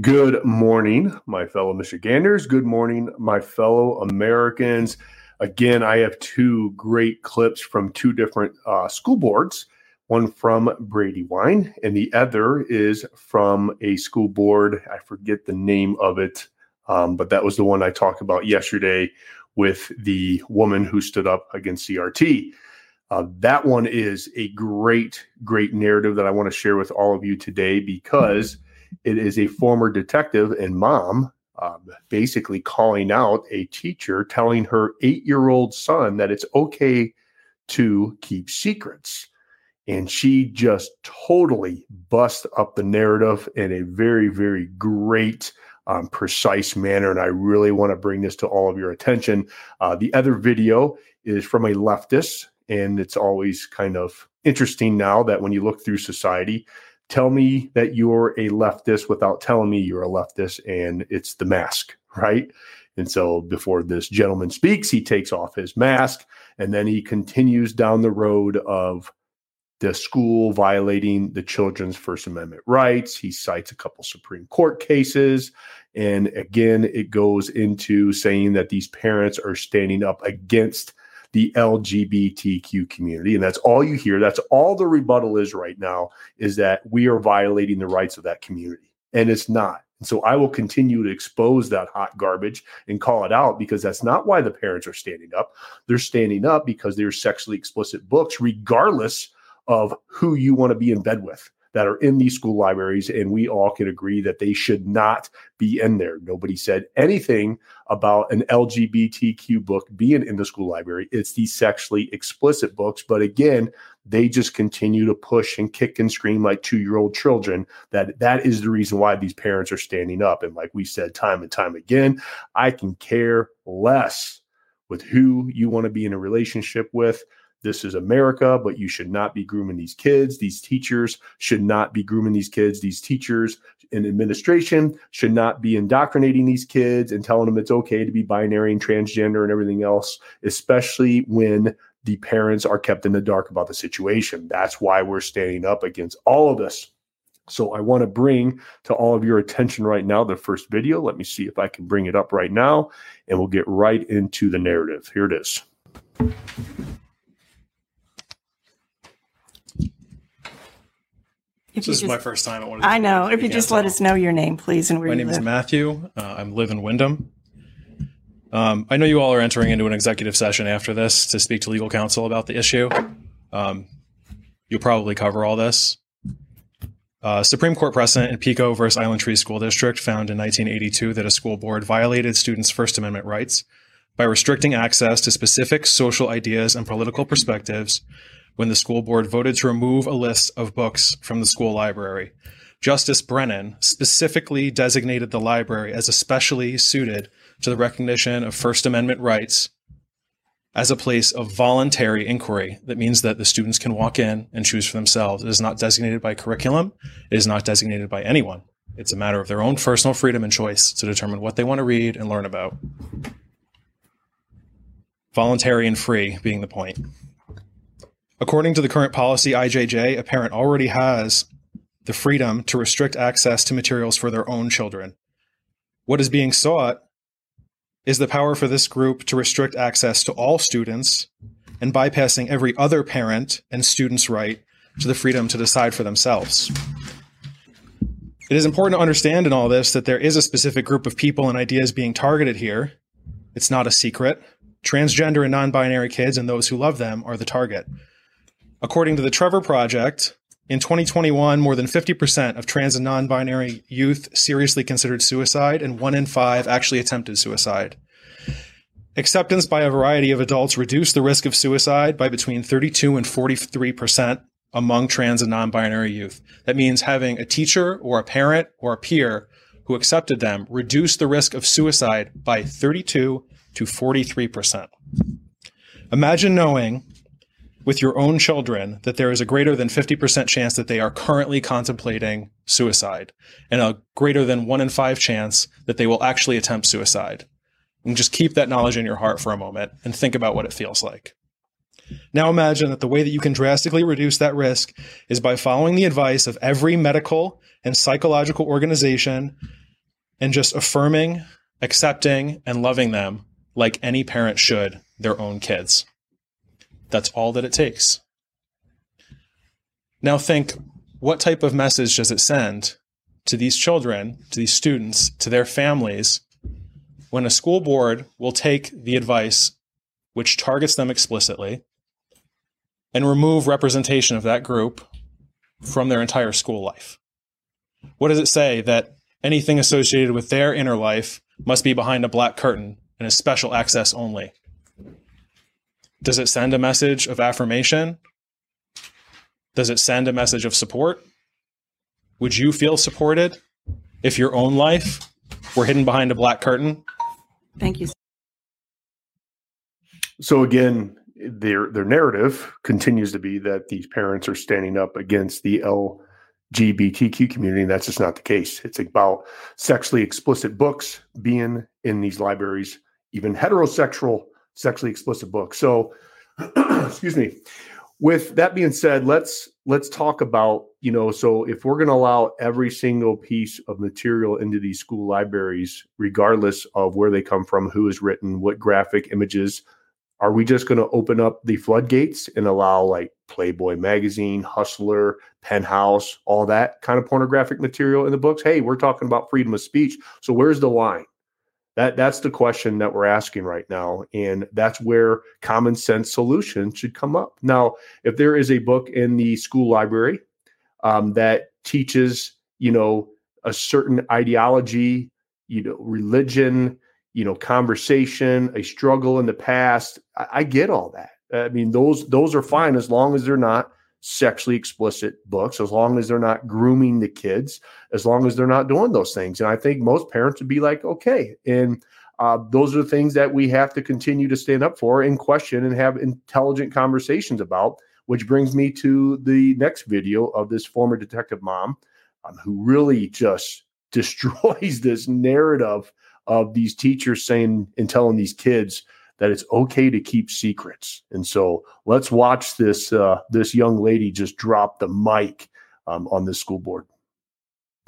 Good morning, my fellow Michiganders. Good morning, my fellow Americans. Again, I have two great clips from two different uh, school boards. One from Brady Wine, and the other is from a school board. I forget the name of it, um, but that was the one I talked about yesterday with the woman who stood up against CRT. Uh, that one is a great, great narrative that I want to share with all of you today because it is a former detective and mom um, basically calling out a teacher, telling her eight year old son that it's okay to keep secrets. And she just totally bust up the narrative in a very, very great, um, precise manner. And I really want to bring this to all of your attention. Uh, the other video is from a leftist and it's always kind of interesting now that when you look through society, tell me that you're a leftist without telling me you're a leftist, and it's the mask, right? And so before this gentleman speaks, he takes off his mask and then he continues down the road of the school violating the children's First Amendment rights. He cites a couple Supreme Court cases. And again, it goes into saying that these parents are standing up against the LGBTQ community. And that's all you hear. That's all the rebuttal is right now is that we are violating the rights of that community. And it's not. And so I will continue to expose that hot garbage and call it out because that's not why the parents are standing up. They're standing up because they're sexually explicit books, regardless of who you want to be in bed with that are in these school libraries, and we all can agree that they should not be in there. Nobody said anything about an LGBTQ book being in the school library. It's these sexually explicit books, but again, they just continue to push and kick and scream like two-year-old children. That that is the reason why these parents are standing up. And like we said time and time again, I can care less with who you want to be in a relationship with this is America, but you should not be grooming these kids. These teachers should not be grooming these kids. These teachers and administration should not be indoctrinating these kids and telling them it's okay to be binary and transgender and everything else, especially when the parents are kept in the dark about the situation. That's why we're standing up against all of this. So I want to bring to all of your attention right now the first video. Let me see if I can bring it up right now, and we'll get right into the narrative. Here it is. If this is my first time at one of these. I know. If you just let us know your name, please, and where my name live. is Matthew. Uh, I live in Windham. Um, I know you all are entering into an executive session after this to speak to legal counsel about the issue. Um, you'll probably cover all this. Uh, Supreme Court precedent in Pico versus Island Tree School District found in 1982 that a school board violated students' First Amendment rights by restricting access to specific social ideas and political perspectives when the school board voted to remove a list of books from the school library. Justice Brennan specifically designated the library as especially suited to the recognition of First Amendment rights as a place of voluntary inquiry. That means that the students can walk in and choose for themselves. It is not designated by curriculum, it is not designated by anyone. It's a matter of their own personal freedom and choice to determine what they want to read and learn about. Voluntary and free being the point. According to the current policy IJJ, a parent already has the freedom to restrict access to materials for their own children. What is being sought is the power for this group to restrict access to all students and bypassing every other parent and student's right to the freedom to decide for themselves. It is important to understand in all this that there is a specific group of people and ideas being targeted here. It's not a secret. Transgender and non binary kids and those who love them are the target. According to the Trevor Project, in 2021, more than 50% of trans and non binary youth seriously considered suicide, and one in five actually attempted suicide. Acceptance by a variety of adults reduced the risk of suicide by between 32 and 43% among trans and non binary youth. That means having a teacher or a parent or a peer who accepted them reduced the risk of suicide by 32 to 43%. Imagine knowing with your own children that there is a greater than 50% chance that they are currently contemplating suicide and a greater than one in five chance that they will actually attempt suicide. And just keep that knowledge in your heart for a moment and think about what it feels like. Now imagine that the way that you can drastically reduce that risk is by following the advice of every medical and psychological organization and just affirming, accepting, and loving them like any parent should their own kids. That's all that it takes. Now think what type of message does it send to these children, to these students, to their families when a school board will take the advice which targets them explicitly and remove representation of that group from their entire school life? What does it say that anything associated with their inner life must be behind a black curtain and is special access only? Does it send a message of affirmation? Does it send a message of support? Would you feel supported if your own life were hidden behind a black curtain? Thank you. So again, their their narrative continues to be that these parents are standing up against the LGBTQ community, and that's just not the case. It's about sexually explicit books being in these libraries, even heterosexual sexually explicit book. So, excuse me. With that being said, let's let's talk about you know so if we're going to allow every single piece of material into these school libraries regardless of where they come from who is written what graphic images are we just going to open up the floodgates and allow like playboy magazine hustler penthouse all that kind of pornographic material in the books hey we're talking about freedom of speech so where's the line that that's the question that we're asking right now, and that's where common sense solutions should come up. Now, if there is a book in the school library um, that teaches, you know, a certain ideology, you know, religion, you know, conversation, a struggle in the past, I, I get all that. I mean, those those are fine as long as they're not sexually explicit books, as long as they're not grooming the kids, as long as they're not doing those things. And I think most parents would be like, okay. And uh, those are the things that we have to continue to stand up for and question and have intelligent conversations about, which brings me to the next video of this former detective mom um, who really just destroys this narrative of these teachers saying and telling these kids that it's okay to keep secrets. And so let's watch this uh, this young lady just drop the mic um, on this school board.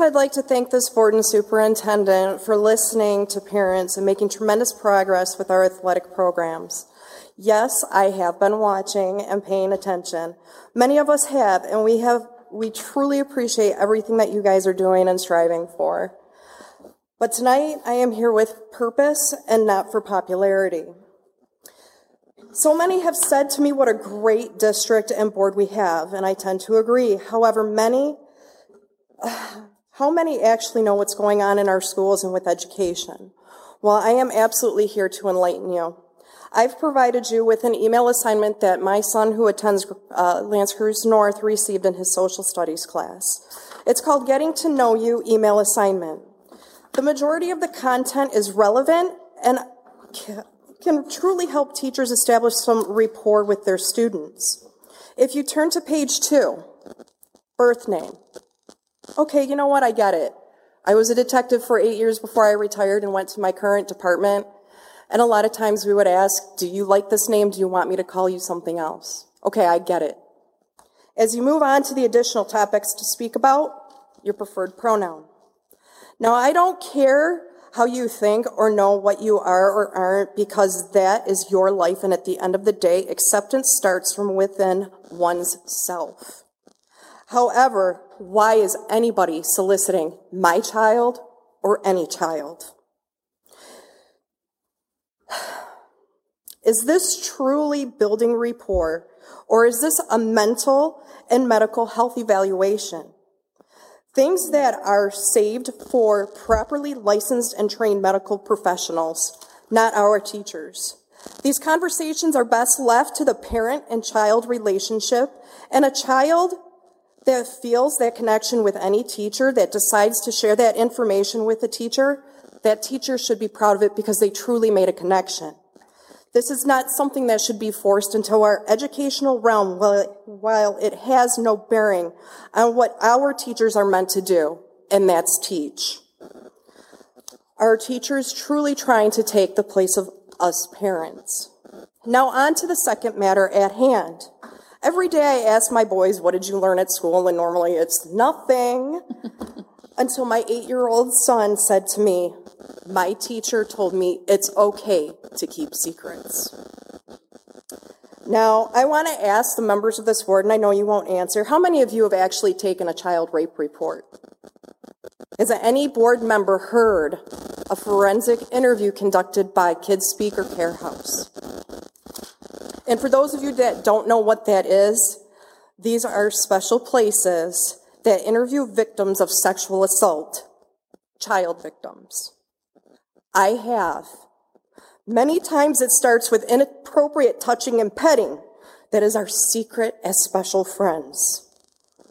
I'd like to thank this board and superintendent for listening to parents and making tremendous progress with our athletic programs. Yes, I have been watching and paying attention. Many of us have, and we have we truly appreciate everything that you guys are doing and striving for. But tonight I am here with purpose and not for popularity. So many have said to me what a great district and board we have, and I tend to agree. However, many, how many actually know what's going on in our schools and with education? Well, I am absolutely here to enlighten you. I've provided you with an email assignment that my son, who attends uh, L'Anse Creuse North, received in his social studies class. It's called Getting to Know You Email Assignment. The majority of the content is relevant and can truly help teachers establish some rapport with their students. If you turn to page two, birth name. Okay, you know what? I get it. I was a detective for eight years before I retired and went to my current department. And a lot of times we would ask, Do you like this name? Do you want me to call you something else? Okay, I get it. As you move on to the additional topics to speak about, your preferred pronoun. Now, I don't care how you think or know what you are or aren't because that is your life. And at the end of the day, acceptance starts from within one's self. However, why is anybody soliciting my child or any child? Is this truly building rapport or is this a mental and medical health evaluation? Things that are saved for properly licensed and trained medical professionals, not our teachers. These conversations are best left to the parent and child relationship, and a child that feels that connection with any teacher that decides to share that information with the teacher, that teacher should be proud of it because they truly made a connection. This is not something that should be forced into our educational realm while it has no bearing on what our teachers are meant to do, and that's teach. Are teachers truly trying to take the place of us parents? Now, on to the second matter at hand. Every day I ask my boys, What did you learn at school? And normally it's nothing. until my eight year old son said to me, My teacher told me it's okay to keep secrets. Now, I want to ask the members of this board, and I know you won't answer, how many of you have actually taken a child rape report? Has any board member heard a forensic interview conducted by Kids Speak or Care House? And for those of you that don't know what that is, these are special places that interview victims of sexual assault, child victims. I have. Many times it starts with inappropriate touching and petting that is our secret as special friends.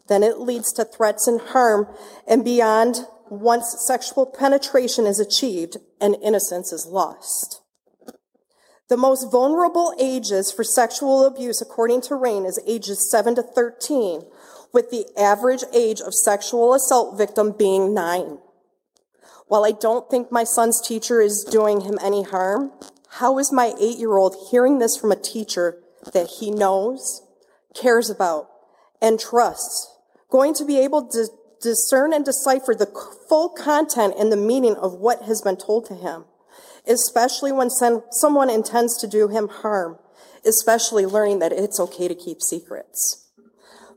Then it leads to threats and harm and beyond once sexual penetration is achieved and innocence is lost. The most vulnerable ages for sexual abuse, according to RAINN, is ages 7 to 13, with the average age of sexual assault victim being 9. While I don't think my son's teacher is doing him any harm, how is my eight year old hearing this from a teacher that he knows, cares about, and trusts, going to be able to discern and decipher the full content and the meaning of what has been told to him, especially when someone intends to do him harm, especially learning that it's okay to keep secrets.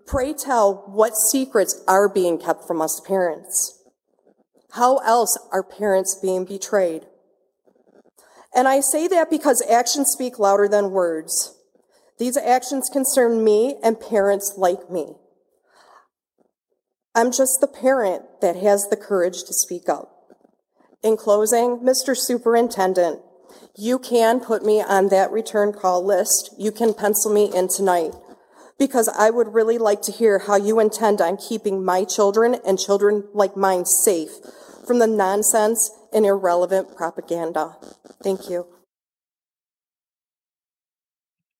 Pray tell what secrets are being kept from us parents. How else are parents being betrayed? And I say that because actions speak louder than words. These actions concern me and parents like me. I'm just the parent that has the courage to speak up. In closing, Mr. Superintendent, you can put me on that return call list. You can pencil me in tonight because I would really like to hear how you intend on keeping my children and children like mine safe from the nonsense and irrelevant propaganda. Thank you.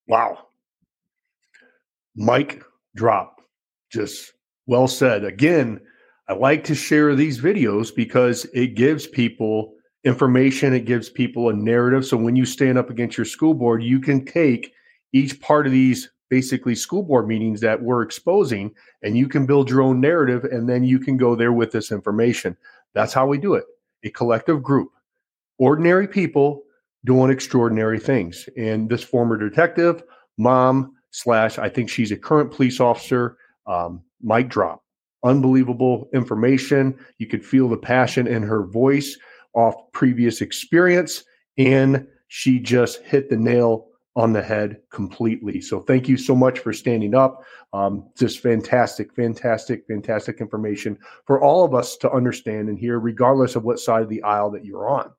Wow. Mic drop. Just well said. Again, I like to share these videos because it gives people information, it gives people a narrative. So when you stand up against your school board, you can take each part of these basically school board meetings that we're exposing and you can build your own narrative and then you can go there with this information. That's how we do it. A collective group, ordinary people doing extraordinary things. And this former detective, mom, slash, I think she's a current police officer, um, mic drop. Unbelievable information. You could feel the passion in her voice off previous experience, and she just hit the nail on the head completely. So thank you so much for standing up. Um, just fantastic, fantastic, fantastic information for all of us to understand and hear, regardless of what side of the aisle that you're on.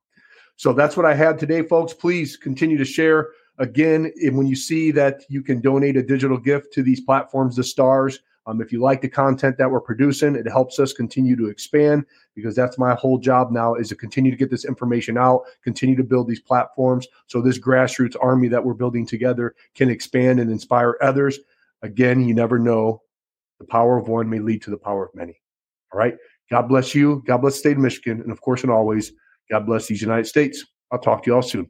So that's what I had today, folks. Please continue to share. Again, and when you see that you can donate a digital gift to these platforms, the stars, um, if you like the content that we're producing, it helps us continue to expand because that's my whole job now is to continue to get this information out, continue to build these platforms so this grassroots army that we're building together can expand and inspire others. Again, you never know. The power of one may lead to the power of many. All right. God bless you. God bless the state of Michigan. And of course, and always, God bless these United States. I'll talk to you all soon.